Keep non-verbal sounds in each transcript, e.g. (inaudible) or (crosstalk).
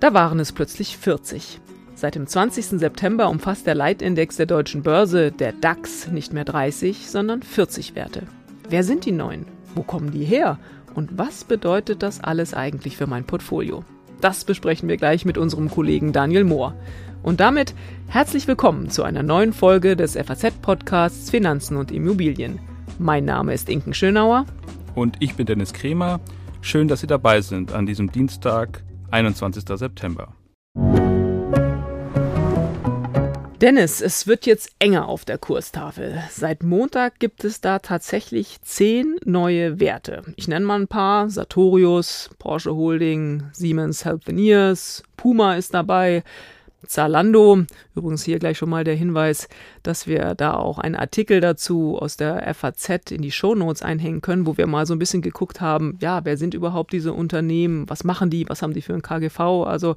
Da waren es plötzlich 40. Seit dem 20. September umfasst der Leitindex der deutschen Börse, der DAX, nicht mehr 30, sondern 40 Werte. Wer sind die neuen? Wo kommen die her? Und was bedeutet das alles eigentlich für mein Portfolio? Das besprechen wir gleich mit unserem Kollegen Daniel Mohr. Und damit herzlich willkommen zu einer neuen Folge des FAZ-Podcasts Finanzen und Immobilien. Mein Name ist Inken Schönauer. Und ich bin Dennis Kremer. Schön, dass Sie dabei sind an diesem Dienstag, 21. September. Dennis, es wird jetzt enger auf der Kurstafel. Seit Montag gibt es da tatsächlich zehn neue Werte. Ich nenne mal ein paar. Sartorius, Porsche Holding, Siemens Healthineers, Puma ist dabei, Zalando. Übrigens hier gleich schon mal der Hinweis, dass wir da auch einen Artikel dazu aus der FAZ in die Shownotes einhängen können, wo wir mal so ein bisschen geguckt haben, ja, wer sind überhaupt diese Unternehmen, was machen die, was haben die für ein KGV? Also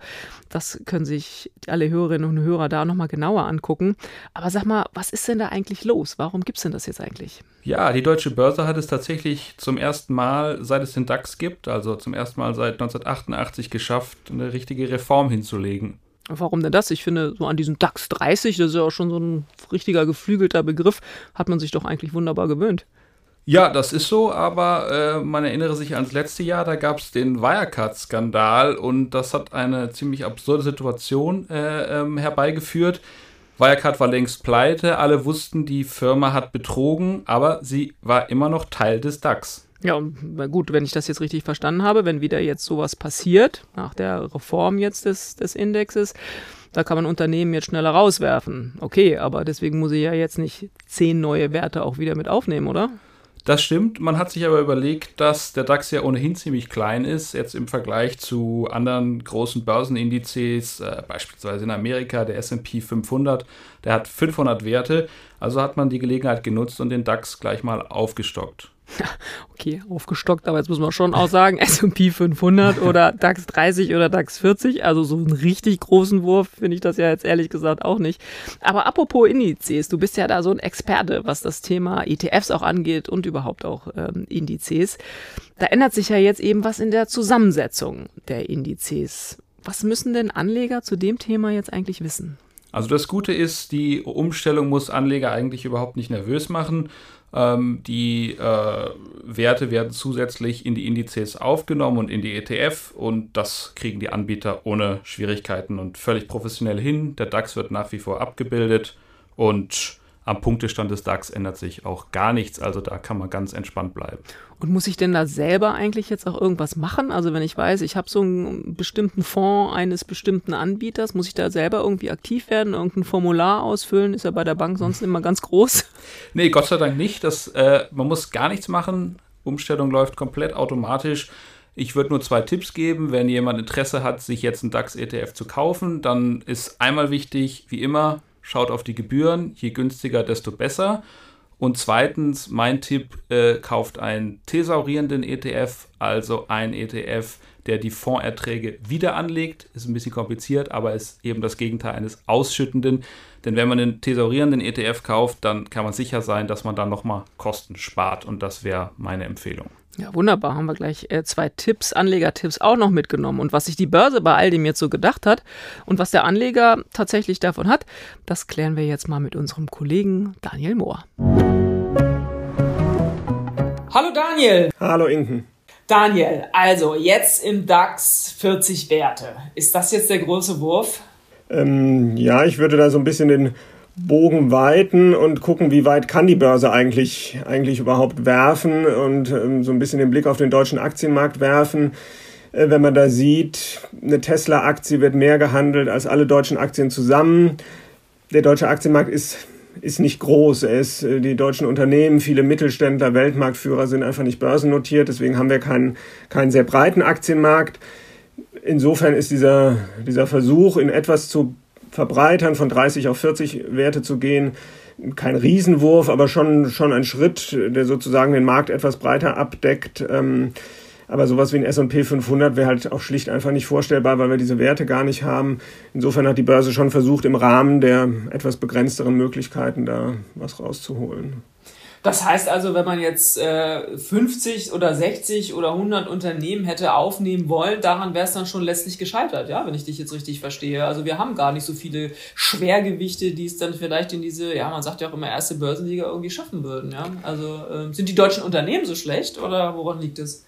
das können sich alle Hörerinnen und Hörer da nochmal genauer angucken. Aber sag mal, was ist denn da eigentlich los? Warum gibt es denn das jetzt eigentlich? Ja, die deutsche Börse hat es tatsächlich zum ersten Mal, seit es den DAX gibt, also zum ersten Mal seit 1988 geschafft, eine richtige Reform hinzulegen. Warum denn das? Ich finde, so an diesem DAX 30, das ist ja auch schon so ein richtiger geflügelter Begriff, hat man sich doch eigentlich wunderbar gewöhnt. Ja, das ist so, aber äh, man erinnere sich ans letzte Jahr, da gab es den Wirecard-Skandal und das hat eine ziemlich absurde Situation äh, ähm, herbeigeführt. Wirecard war längst pleite, alle wussten, die Firma hat betrogen, aber sie war immer noch Teil des DAX. Ja, gut, wenn ich das jetzt richtig verstanden habe, wenn wieder jetzt sowas passiert, nach der Reform jetzt des, des Indexes, da kann man Unternehmen jetzt schneller rauswerfen. Okay, aber deswegen muss ich ja jetzt nicht zehn neue Werte auch wieder mit aufnehmen, oder? Das stimmt. Man hat sich aber überlegt, dass der DAX ja ohnehin ziemlich klein ist, jetzt im Vergleich zu anderen großen Börsenindizes, äh, beispielsweise in Amerika der SP 500, der hat 500 Werte. Also hat man die Gelegenheit genutzt und den DAX gleich mal aufgestockt. (laughs) okay, aufgestockt, aber jetzt muss man schon auch sagen, (laughs) S&P 500 oder DAX 30 oder DAX 40, also so einen richtig großen Wurf finde ich das ja jetzt ehrlich gesagt auch nicht. Aber apropos Indizes, du bist ja da so ein Experte, was das Thema ETFs auch angeht und überhaupt auch ähm, Indizes. Da ändert sich ja jetzt eben was in der Zusammensetzung der Indizes. Was müssen denn Anleger zu dem Thema jetzt eigentlich wissen? Also das Gute ist, die Umstellung muss Anleger eigentlich überhaupt nicht nervös machen, ähm, die äh, Werte werden zusätzlich in die Indizes aufgenommen und in die ETF und das kriegen die Anbieter ohne Schwierigkeiten und völlig professionell hin. Der DAX wird nach wie vor abgebildet und am Punktestand des DAX ändert sich auch gar nichts, also da kann man ganz entspannt bleiben. Und muss ich denn da selber eigentlich jetzt auch irgendwas machen? Also wenn ich weiß, ich habe so einen bestimmten Fonds eines bestimmten Anbieters, muss ich da selber irgendwie aktiv werden, irgendein Formular ausfüllen? Ist ja bei der Bank sonst immer ganz groß. (laughs) Nee, Gott sei Dank nicht. Das, äh, man muss gar nichts machen. Umstellung läuft komplett automatisch. Ich würde nur zwei Tipps geben. Wenn jemand Interesse hat, sich jetzt einen DAX-ETF zu kaufen, dann ist einmal wichtig, wie immer, schaut auf die Gebühren. Je günstiger, desto besser. Und zweitens, mein Tipp, äh, kauft einen thesaurierenden ETF, also ein ETF, der die Fondserträge wieder anlegt. Ist ein bisschen kompliziert, aber ist eben das Gegenteil eines ausschüttenden. Denn wenn man einen thesaurierenden ETF kauft, dann kann man sicher sein, dass man dann nochmal Kosten spart. Und das wäre meine Empfehlung. Ja, wunderbar. Haben wir gleich äh, zwei Tipps, Anlegertipps auch noch mitgenommen. Und was sich die Börse bei all dem jetzt so gedacht hat und was der Anleger tatsächlich davon hat, das klären wir jetzt mal mit unserem Kollegen Daniel Mohr. Hallo Daniel. Hallo Inken. Daniel, also jetzt im DAX 40 Werte. Ist das jetzt der große Wurf? Ähm, ja, ich würde da so ein bisschen den Bogen weiten und gucken, wie weit kann die Börse eigentlich, eigentlich überhaupt werfen und ähm, so ein bisschen den Blick auf den deutschen Aktienmarkt werfen. Äh, wenn man da sieht, eine Tesla-Aktie wird mehr gehandelt als alle deutschen Aktien zusammen. Der deutsche Aktienmarkt ist, ist nicht groß. Er ist, äh, die deutschen Unternehmen, viele Mittelständler, Weltmarktführer sind einfach nicht börsennotiert. Deswegen haben wir keinen, keinen sehr breiten Aktienmarkt. Insofern ist dieser, dieser Versuch, in etwas zu Verbreitern von 30 auf 40 Werte zu gehen. Kein Riesenwurf, aber schon, schon ein Schritt, der sozusagen den Markt etwas breiter abdeckt. Ähm, aber sowas wie ein S&P 500 wäre halt auch schlicht einfach nicht vorstellbar, weil wir diese Werte gar nicht haben. Insofern hat die Börse schon versucht, im Rahmen der etwas begrenzteren Möglichkeiten da was rauszuholen. Das heißt also, wenn man jetzt äh, 50 oder 60 oder 100 Unternehmen hätte aufnehmen wollen, daran wäre es dann schon letztlich gescheitert, ja, wenn ich dich jetzt richtig verstehe. Also wir haben gar nicht so viele Schwergewichte, die es dann vielleicht in diese, ja, man sagt ja auch immer erste Börsenliga irgendwie schaffen würden, ja. Also äh, sind die deutschen Unternehmen so schlecht oder woran liegt es?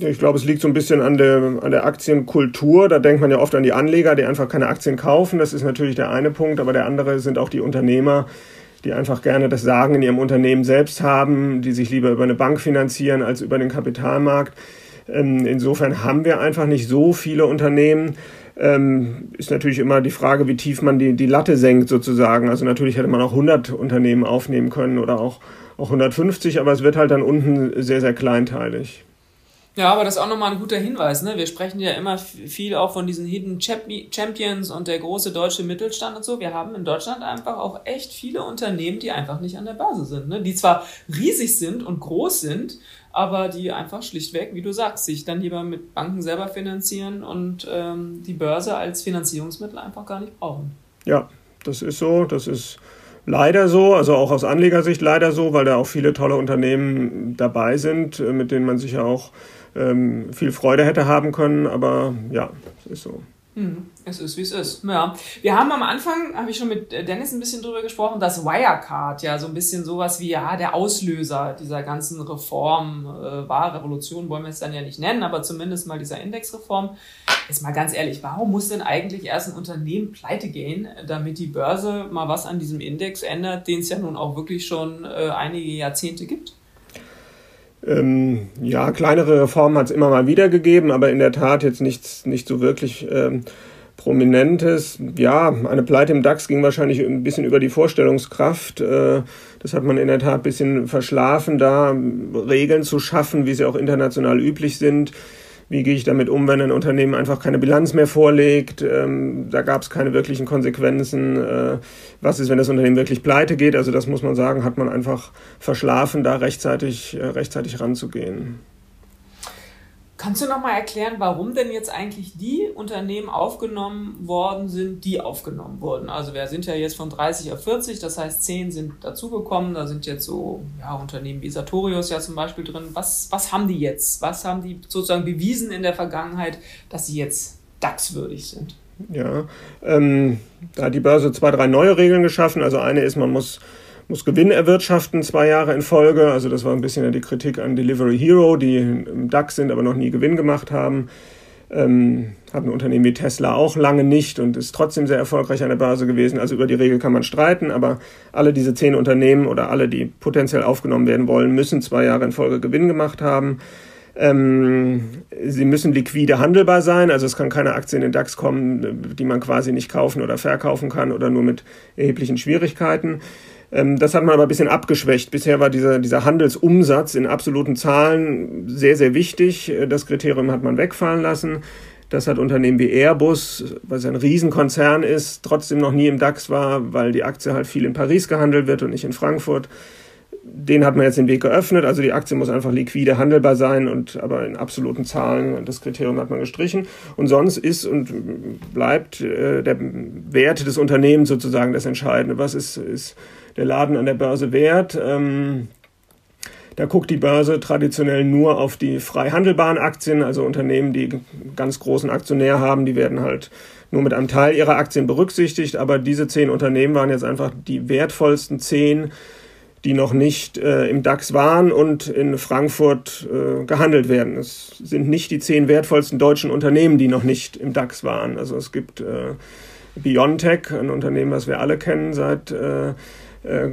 Ich glaube, es liegt so ein bisschen an der, an der Aktienkultur. Da denkt man ja oft an die Anleger, die einfach keine Aktien kaufen. Das ist natürlich der eine Punkt, aber der andere sind auch die Unternehmer, die einfach gerne das Sagen in ihrem Unternehmen selbst haben, die sich lieber über eine Bank finanzieren als über den Kapitalmarkt. Ähm, insofern haben wir einfach nicht so viele Unternehmen. Ähm, ist natürlich immer die Frage, wie tief man die, die Latte senkt sozusagen. Also natürlich hätte man auch 100 Unternehmen aufnehmen können oder auch, auch 150, aber es wird halt dann unten sehr, sehr kleinteilig. Ja, aber das ist auch nochmal ein guter Hinweis. Ne? Wir sprechen ja immer viel auch von diesen Hidden Champions und der große deutsche Mittelstand und so. Wir haben in Deutschland einfach auch echt viele Unternehmen, die einfach nicht an der Börse sind. Ne? Die zwar riesig sind und groß sind, aber die einfach schlichtweg, wie du sagst, sich dann lieber mit Banken selber finanzieren und ähm, die Börse als Finanzierungsmittel einfach gar nicht brauchen. Ja, das ist so. Das ist leider so, also auch aus Anlegersicht leider so, weil da auch viele tolle Unternehmen dabei sind, äh, mit denen man sich ja auch ähm, viel Freude hätte haben können, aber ja, es ist so. Hm, es ist, wie es ist. Ja. Wir haben am Anfang, habe ich schon mit Dennis ein bisschen drüber gesprochen, dass Wirecard ja so ein bisschen sowas wie ja der Auslöser dieser ganzen Reform äh, war. Revolution wollen wir es dann ja nicht nennen, aber zumindest mal dieser Indexreform. Jetzt mal ganz ehrlich, warum muss denn eigentlich erst ein Unternehmen pleite gehen, damit die Börse mal was an diesem Index ändert, den es ja nun auch wirklich schon äh, einige Jahrzehnte gibt? Ähm, ja, kleinere Reformen hat es immer mal wieder gegeben, aber in der Tat jetzt nichts, nicht so wirklich ähm, Prominentes. Ja, eine Pleite im DAX ging wahrscheinlich ein bisschen über die Vorstellungskraft. Äh, das hat man in der Tat ein bisschen verschlafen, da Regeln zu schaffen, wie sie auch international üblich sind wie gehe ich damit um, wenn ein Unternehmen einfach keine Bilanz mehr vorlegt. Ähm, da gab es keine wirklichen Konsequenzen. Äh, was ist, wenn das Unternehmen wirklich pleite geht? Also das muss man sagen, hat man einfach verschlafen, da rechtzeitig, äh, rechtzeitig ranzugehen. Kannst du nochmal erklären, warum denn jetzt eigentlich die Unternehmen aufgenommen worden sind, die aufgenommen wurden? Also wir sind ja jetzt von 30 auf 40, das heißt 10 sind dazugekommen, da sind jetzt so ja, Unternehmen wie Sartorius ja zum Beispiel drin. Was, was haben die jetzt? Was haben die sozusagen bewiesen in der Vergangenheit, dass sie jetzt DAX-würdig sind? Ja, ähm, da hat die Börse zwei, drei neue Regeln geschaffen. Also eine ist, man muss muss Gewinn erwirtschaften, zwei Jahre in Folge. Also das war ein bisschen die Kritik an Delivery Hero, die im DAX sind, aber noch nie Gewinn gemacht haben. Ähm, hat ein Unternehmen wie Tesla auch lange nicht und ist trotzdem sehr erfolgreich an der Börse gewesen. Also über die Regel kann man streiten, aber alle diese zehn Unternehmen oder alle, die potenziell aufgenommen werden wollen, müssen zwei Jahre in Folge Gewinn gemacht haben. Ähm, sie müssen liquide handelbar sein, also es kann keine Aktie in den DAX kommen, die man quasi nicht kaufen oder verkaufen kann oder nur mit erheblichen Schwierigkeiten. Ähm, das hat man aber ein bisschen abgeschwächt. Bisher war dieser, dieser Handelsumsatz in absoluten Zahlen sehr, sehr wichtig. Äh, das Kriterium hat man wegfallen lassen. Das hat Unternehmen wie Airbus, was ein Riesenkonzern ist, trotzdem noch nie im DAX war, weil die Aktie halt viel in Paris gehandelt wird und nicht in Frankfurt. Den hat man jetzt den Weg geöffnet. Also die Aktie muss einfach liquide handelbar sein und aber in absoluten Zahlen. Das Kriterium hat man gestrichen. Und sonst ist und bleibt äh, der Wert des Unternehmens sozusagen das Entscheidende. Was ist, ist der Laden an der Börse wert. Ähm, da guckt die Börse traditionell nur auf die frei handelbaren Aktien, also Unternehmen, die ganz großen Aktionär haben, die werden halt nur mit einem Teil ihrer Aktien berücksichtigt. Aber diese zehn Unternehmen waren jetzt einfach die wertvollsten zehn, die noch nicht äh, im DAX waren und in Frankfurt äh, gehandelt werden. Es sind nicht die zehn wertvollsten deutschen Unternehmen, die noch nicht im DAX waren. Also es gibt äh, Biontech, ein Unternehmen, was wir alle kennen seit äh,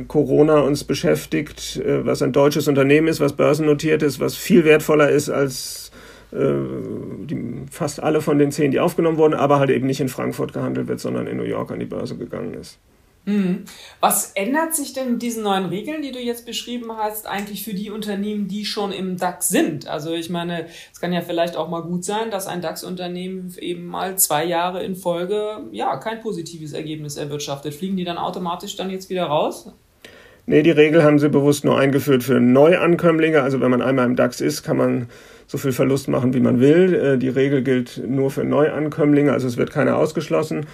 Corona uns beschäftigt, äh, was ein deutsches Unternehmen ist, was börsennotiert ist, was viel wertvoller ist als äh, die, fast alle von den zehn, die aufgenommen wurden, aber halt eben nicht in Frankfurt gehandelt wird, sondern in New York an die Börse gegangen ist. Mhm. Was ändert sich denn mit diesen neuen Regeln, die du jetzt beschrieben hast, eigentlich für die Unternehmen, die schon im DAX sind? Also ich meine, es kann ja vielleicht auch mal gut sein, dass ein DAX-Unternehmen eben mal zwei Jahre in Folge ja kein positives Ergebnis erwirtschaftet. Fliegen die dann automatisch dann jetzt wieder raus? Nee, die Regel haben sie bewusst nur eingeführt für Neuankömmlinge. Also wenn man einmal im DAX ist, kann man so viel Verlust machen, wie man will. Äh, die Regel gilt nur für Neuankömmlinge, also es wird keiner ausgeschlossen.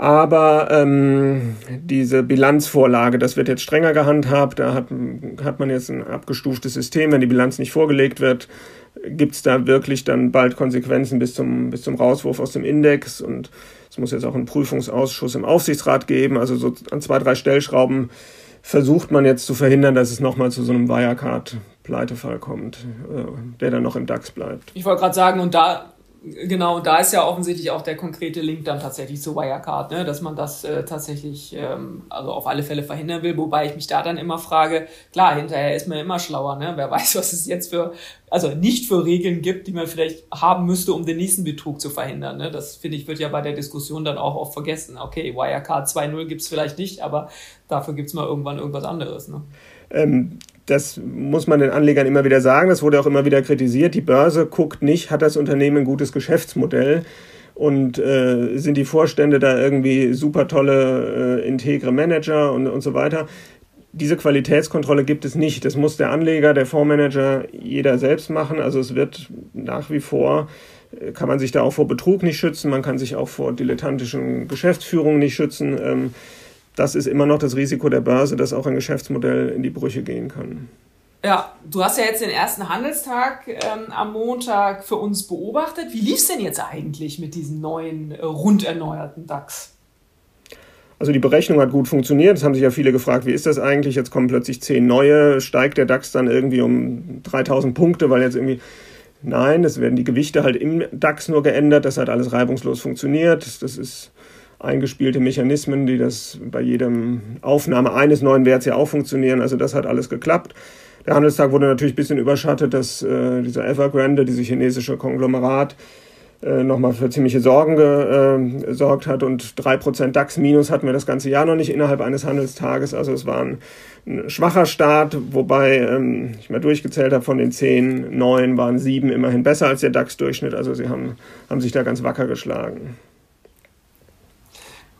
Aber ähm, diese Bilanzvorlage, das wird jetzt strenger gehandhabt. Da hat, hat man jetzt ein abgestuftes System. Wenn die Bilanz nicht vorgelegt wird, gibt es da wirklich dann bald Konsequenzen bis zum, bis zum Rauswurf aus dem Index. Und es muss jetzt auch einen Prüfungsausschuss im Aufsichtsrat geben. Also so an zwei, drei Stellschrauben versucht man jetzt zu verhindern, dass es nochmal zu so einem Wirecard-Pleitefall kommt, äh, der dann noch im DAX bleibt. Ich wollte gerade sagen, und da Genau, da ist ja offensichtlich auch der konkrete Link dann tatsächlich zu Wirecard, ne? dass man das äh, tatsächlich ähm, also auf alle Fälle verhindern will, wobei ich mich da dann immer frage, klar, hinterher ist man immer schlauer, ne? wer weiß, (laughs) was es jetzt für, also nicht für Regeln gibt, die man vielleicht haben müsste, um den nächsten Betrug zu verhindern. Ne? Das finde ich, wird ja bei der Diskussion dann auch oft vergessen. Okay, Wirecard 2.0 gibt es vielleicht nicht, aber dafür gibt es mal irgendwann irgendwas anderes. Ne? Ähm, das muss man den Anlegern immer wieder sagen. Das wurde auch immer wieder kritisiert. Die Börse guckt nicht, hat das Unternehmen ein gutes Geschäftsmodell und äh, sind die Vorstände da irgendwie super tolle, äh, integre Manager und, und so weiter. Diese Qualitätskontrolle gibt es nicht. Das muss der Anleger, der Fondsmanager, jeder selbst machen. Also es wird nach wie vor, äh, kann man sich da auch vor Betrug nicht schützen, man kann sich auch vor dilettantischen Geschäftsführungen nicht schützen. Ähm, das ist immer noch das Risiko der Börse, dass auch ein Geschäftsmodell in die Brüche gehen kann. Ja, du hast ja jetzt den ersten Handelstag ähm, am Montag für uns beobachtet. Wie lief es denn jetzt eigentlich mit diesem neuen, äh, rund erneuerten DAX? Also die Berechnung hat gut funktioniert. Es haben sich ja viele gefragt, wie ist das eigentlich? Jetzt kommen plötzlich zehn neue. Steigt der DAX dann irgendwie um 3000 Punkte, weil jetzt irgendwie... Nein, es werden die Gewichte halt im DAX nur geändert. Das hat alles reibungslos funktioniert. Das ist eingespielte Mechanismen, die das bei jedem Aufnahme eines neuen Werts ja auch funktionieren. Also das hat alles geklappt. Der Handelstag wurde natürlich ein bisschen überschattet, dass äh, dieser Evergrande, diese chinesische Konglomerat, äh, nochmal für ziemliche Sorgen äh, gesorgt hat und 3% DAX-Minus hatten wir das ganze Jahr noch nicht innerhalb eines Handelstages. Also es war ein, ein schwacher Start, wobei ähm, ich mal durchgezählt habe, von den 10, 9 waren 7 immerhin besser als der DAX-Durchschnitt. Also sie haben, haben sich da ganz wacker geschlagen.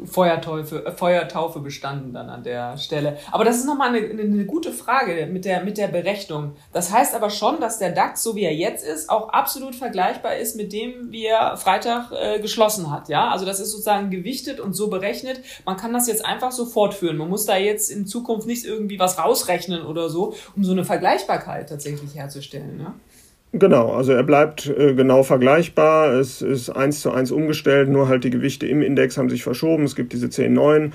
Feuertaufe, äh, Feuertaufe bestanden dann an der Stelle. Aber das ist nochmal eine, eine gute Frage mit der, mit der Berechnung. Das heißt aber schon, dass der DAX, so wie er jetzt ist, auch absolut vergleichbar ist mit dem, wie er Freitag äh, geschlossen hat. Ja, also das ist sozusagen gewichtet und so berechnet. Man kann das jetzt einfach so fortführen. Man muss da jetzt in Zukunft nicht irgendwie was rausrechnen oder so, um so eine Vergleichbarkeit tatsächlich herzustellen. Ne? Genau, also er bleibt äh, genau vergleichbar. Es ist eins zu eins umgestellt, nur halt die Gewichte im Index haben sich verschoben. Es gibt diese 10 neuen.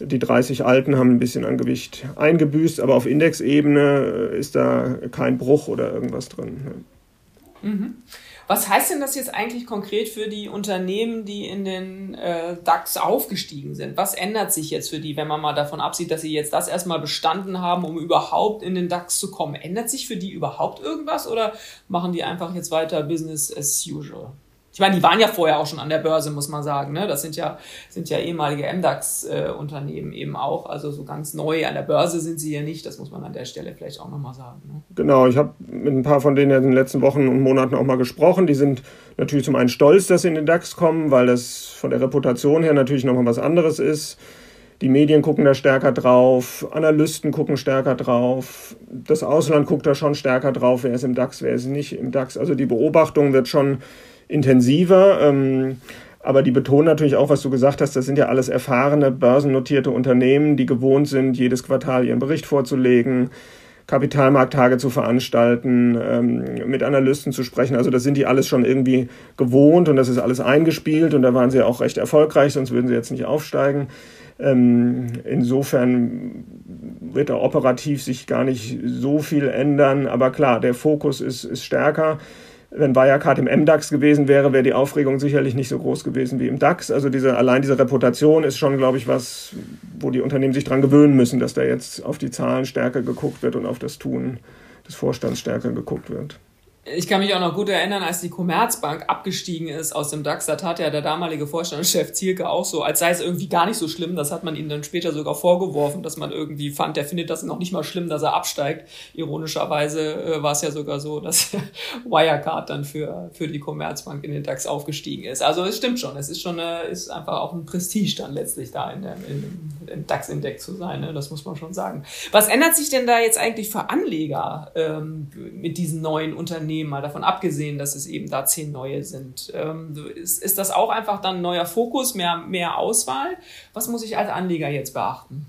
Die 30 alten haben ein bisschen an Gewicht eingebüßt, aber auf Indexebene äh, ist da kein Bruch oder irgendwas drin. Mhm. Was heißt denn das jetzt eigentlich konkret für die Unternehmen, die in den äh, DAX aufgestiegen sind? Was ändert sich jetzt für die, wenn man mal davon absieht, dass sie jetzt das erstmal bestanden haben, um überhaupt in den DAX zu kommen? Ändert sich für die überhaupt irgendwas oder machen die einfach jetzt weiter Business as usual? Ich meine, die waren ja vorher auch schon an der Börse, muss man sagen. Ne? Das sind ja, sind ja ehemalige MDAX-Unternehmen eben auch. Also so ganz neu an der Börse sind sie ja nicht. Das muss man an der Stelle vielleicht auch nochmal sagen. Ne? Genau, ich habe mit ein paar von denen in den letzten Wochen und Monaten auch mal gesprochen. Die sind natürlich zum einen stolz, dass sie in den DAX kommen, weil das von der Reputation her natürlich nochmal was anderes ist. Die Medien gucken da stärker drauf, Analysten gucken stärker drauf, das Ausland guckt da schon stärker drauf, wer ist im DAX, wer ist nicht im DAX. Also die Beobachtung wird schon intensiver. Ähm, aber die betonen natürlich auch, was du gesagt hast, das sind ja alles erfahrene, börsennotierte Unternehmen, die gewohnt sind, jedes Quartal ihren Bericht vorzulegen, Kapitalmarkttage zu veranstalten, ähm, mit Analysten zu sprechen. Also das sind die alles schon irgendwie gewohnt und das ist alles eingespielt und da waren sie auch recht erfolgreich, sonst würden sie jetzt nicht aufsteigen. Ähm, insofern wird da operativ sich gar nicht so viel ändern, aber klar, der Fokus ist, ist stärker. Wenn Wirecard im MDAX gewesen wäre, wäre die Aufregung sicherlich nicht so groß gewesen wie im DAX. Also diese, allein diese Reputation ist schon, glaube ich, was, wo die Unternehmen sich dran gewöhnen müssen, dass da jetzt auf die Zahlen stärker geguckt wird und auf das Tun des Vorstands stärker geguckt wird. Ich kann mich auch noch gut erinnern, als die Commerzbank abgestiegen ist aus dem DAX, da tat ja der damalige Vorstandschef Zielke auch so, als sei es irgendwie gar nicht so schlimm. Das hat man ihm dann später sogar vorgeworfen, dass man irgendwie fand, der findet das noch nicht mal schlimm, dass er absteigt. Ironischerweise äh, war es ja sogar so, dass (laughs) Wirecard dann für, für die Commerzbank in den DAX aufgestiegen ist. Also es stimmt schon, es ist schon eine, ist einfach auch ein Prestige dann letztlich da in, der, in, im DAX-Index zu sein, ne? das muss man schon sagen. Was ändert sich denn da jetzt eigentlich für Anleger ähm, mit diesen neuen Unternehmen? Unternehmen, mal davon abgesehen, dass es eben da zehn neue sind. Ähm, ist, ist das auch einfach dann neuer Fokus, mehr, mehr Auswahl? Was muss ich als Anleger jetzt beachten?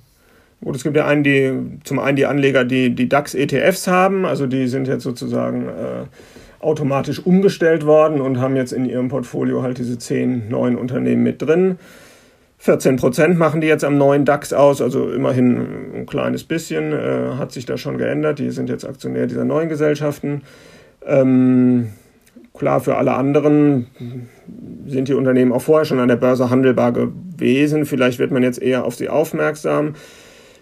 Gut, es gibt ja einen, die, zum einen die Anleger, die die DAX-ETFs haben, also die sind jetzt sozusagen äh, automatisch umgestellt worden und haben jetzt in ihrem Portfolio halt diese zehn neuen Unternehmen mit drin. 14 Prozent machen die jetzt am neuen DAX aus, also immerhin ein kleines bisschen, äh, hat sich da schon geändert. Die sind jetzt Aktionär dieser neuen Gesellschaften. Ähm, klar, für alle anderen sind die Unternehmen auch vorher schon an der Börse handelbar gewesen. Vielleicht wird man jetzt eher auf sie aufmerksam.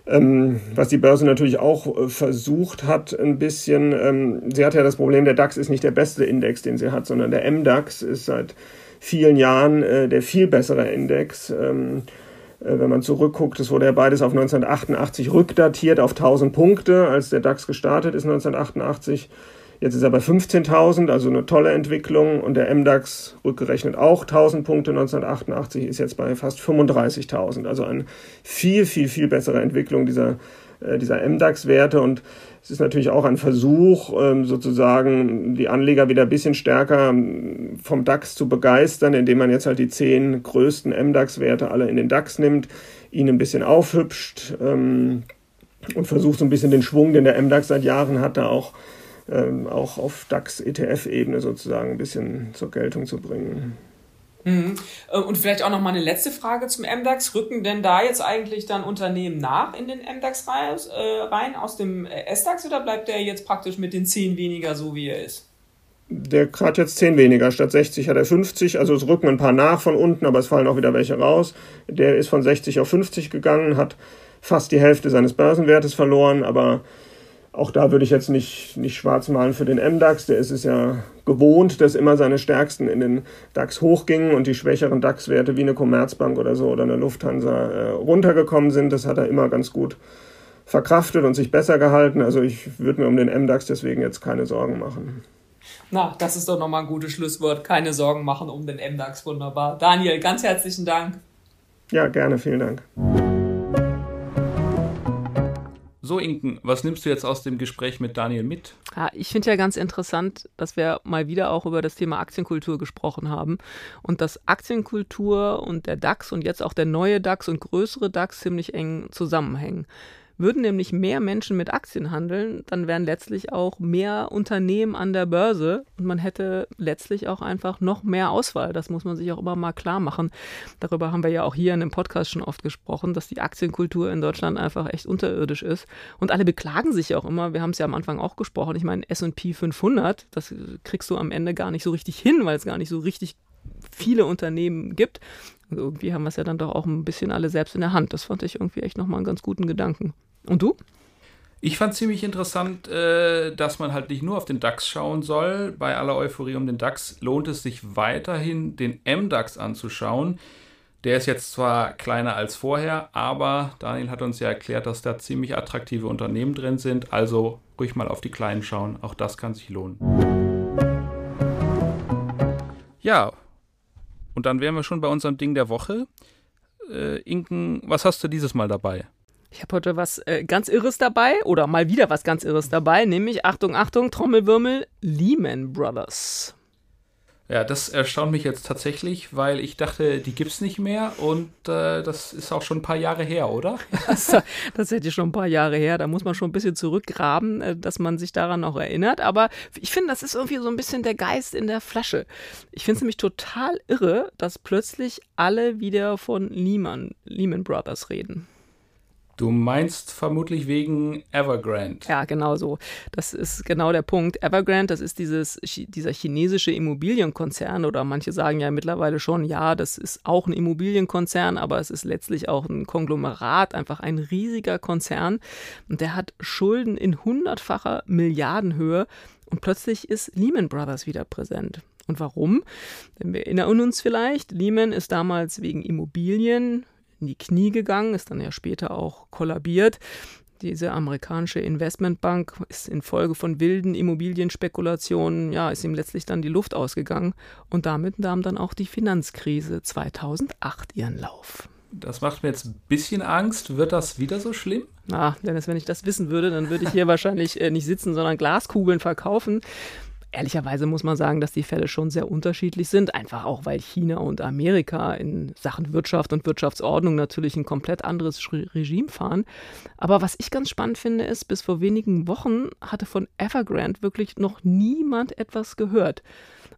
Ähm, was die Börse natürlich auch äh, versucht hat, ein bisschen, ähm, sie hat ja das Problem, der DAX ist nicht der beste Index, den sie hat, sondern der MDAX ist seit vielen Jahren äh, der viel bessere Index. Ähm, äh, wenn man zurückguckt, es wurde ja beides auf 1988 rückdatiert auf 1000 Punkte, als der DAX gestartet ist 1988. Jetzt ist er bei 15.000, also eine tolle Entwicklung. Und der MDAX rückgerechnet auch 1000 Punkte 1988, ist jetzt bei fast 35.000. Also eine viel, viel, viel bessere Entwicklung dieser, äh, dieser MDAX-Werte. Und es ist natürlich auch ein Versuch, ähm, sozusagen die Anleger wieder ein bisschen stärker ähm, vom DAX zu begeistern, indem man jetzt halt die zehn größten MDAX-Werte alle in den DAX nimmt, ihn ein bisschen aufhübscht ähm, und versucht so ein bisschen den Schwung, den der MDAX seit Jahren hat, da auch ähm, auch auf DAX-ETF-Ebene sozusagen ein bisschen zur Geltung zu bringen. Mhm. Äh, und vielleicht auch noch mal eine letzte Frage zum MDAX. Rücken denn da jetzt eigentlich dann Unternehmen nach in den MDAX äh, rein aus dem äh, SDAX oder bleibt der jetzt praktisch mit den 10 weniger so, wie er ist? Der hat jetzt 10 weniger. Statt 60 hat er 50. Also es rücken ein paar nach von unten, aber es fallen auch wieder welche raus. Der ist von 60 auf 50 gegangen, hat fast die Hälfte seines Börsenwertes verloren, aber auch da würde ich jetzt nicht, nicht schwarz malen für den MDAX. Der ist es ja gewohnt, dass immer seine Stärksten in den DAX hochgingen und die schwächeren DAX-Werte wie eine Commerzbank oder so oder eine Lufthansa äh, runtergekommen sind. Das hat er immer ganz gut verkraftet und sich besser gehalten. Also ich würde mir um den MDAX deswegen jetzt keine Sorgen machen. Na, das ist doch nochmal ein gutes Schlusswort. Keine Sorgen machen um den MDAX. Wunderbar. Daniel, ganz herzlichen Dank. Ja, gerne. Vielen Dank. So, Inken, was nimmst du jetzt aus dem Gespräch mit Daniel mit? Ja, ich finde ja ganz interessant, dass wir mal wieder auch über das Thema Aktienkultur gesprochen haben und dass Aktienkultur und der DAX und jetzt auch der neue DAX und größere DAX ziemlich eng zusammenhängen. Würden nämlich mehr Menschen mit Aktien handeln, dann wären letztlich auch mehr Unternehmen an der Börse und man hätte letztlich auch einfach noch mehr Auswahl. Das muss man sich auch immer mal klar machen. Darüber haben wir ja auch hier in dem Podcast schon oft gesprochen, dass die Aktienkultur in Deutschland einfach echt unterirdisch ist. Und alle beklagen sich auch immer. Wir haben es ja am Anfang auch gesprochen. Ich meine, S&P 500, das kriegst du am Ende gar nicht so richtig hin, weil es gar nicht so richtig viele Unternehmen gibt. Also irgendwie haben wir es ja dann doch auch ein bisschen alle selbst in der Hand. Das fand ich irgendwie echt nochmal einen ganz guten Gedanken. Und du? Ich fand ziemlich interessant, äh, dass man halt nicht nur auf den DAX schauen soll. Bei aller Euphorie um den DAX lohnt es sich weiterhin, den MDAX anzuschauen. Der ist jetzt zwar kleiner als vorher, aber Daniel hat uns ja erklärt, dass da ziemlich attraktive Unternehmen drin sind. Also ruhig mal auf die kleinen schauen. Auch das kann sich lohnen. Ja, und dann wären wir schon bei unserem Ding der Woche. Äh, Inken, was hast du dieses Mal dabei? Ich habe heute was äh, ganz Irres dabei oder mal wieder was ganz Irres dabei, nämlich Achtung, Achtung, Trommelwirbel, Lehman Brothers. Ja, das erstaunt mich jetzt tatsächlich, weil ich dachte, die gibt es nicht mehr und äh, das ist auch schon ein paar Jahre her, oder? (laughs) Das, das hätte schon ein paar Jahre her. Da muss man schon ein bisschen zurückgraben, äh, dass man sich daran noch erinnert. Aber ich finde, das ist irgendwie so ein bisschen der Geist in der Flasche. Ich finde es nämlich total irre, dass plötzlich alle wieder von Lehman, Lehman Brothers reden. Du meinst vermutlich wegen Evergrande. Ja, genau so. Das ist genau der Punkt. Evergrande, das ist dieses, dieser chinesische Immobilienkonzern oder manche sagen ja mittlerweile schon, ja, das ist auch ein Immobilienkonzern, aber es ist letztlich auch ein Konglomerat, einfach ein riesiger Konzern. Und der hat Schulden in hundertfacher Milliardenhöhe und plötzlich ist Lehman Brothers wieder präsent. Und warum? Denn wir erinnern uns vielleicht, Lehman ist damals wegen Immobilien in die Knie gegangen, ist dann ja später auch kollabiert. Diese amerikanische Investmentbank ist infolge von wilden Immobilienspekulationen, ja, ist ihm letztlich dann die Luft ausgegangen und damit nahm dann auch die Finanzkrise 2008 ihren Lauf. Das macht mir jetzt ein bisschen Angst. Wird das wieder so schlimm? Ah, Dennis, wenn ich das wissen würde, dann würde ich hier (laughs) wahrscheinlich äh, nicht sitzen, sondern Glaskugeln verkaufen. Ehrlicherweise muss man sagen, dass die Fälle schon sehr unterschiedlich sind, einfach auch weil China und Amerika in Sachen Wirtschaft und Wirtschaftsordnung natürlich ein komplett anderes Regime fahren. Aber was ich ganz spannend finde, ist, bis vor wenigen Wochen hatte von Evergrande wirklich noch niemand etwas gehört.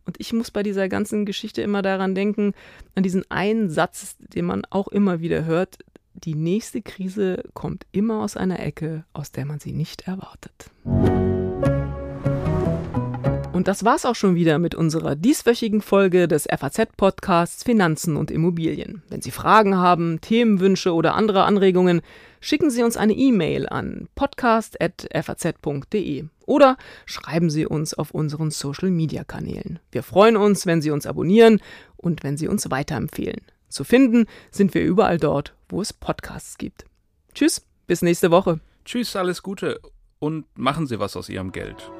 Und ich muss bei dieser ganzen Geschichte immer daran denken, an diesen einen Satz, den man auch immer wieder hört, die nächste Krise kommt immer aus einer Ecke, aus der man sie nicht erwartet. Und das war's auch schon wieder mit unserer dieswöchigen Folge des FAZ-Podcasts Finanzen und Immobilien. Wenn Sie Fragen haben, Themenwünsche oder andere Anregungen, schicken Sie uns eine E-Mail an podcast.faz.de oder schreiben Sie uns auf unseren Social-Media-Kanälen. Wir freuen uns, wenn Sie uns abonnieren und wenn Sie uns weiterempfehlen. Zu finden sind wir überall dort, wo es Podcasts gibt. Tschüss, bis nächste Woche. Tschüss, alles Gute und machen Sie was aus Ihrem Geld.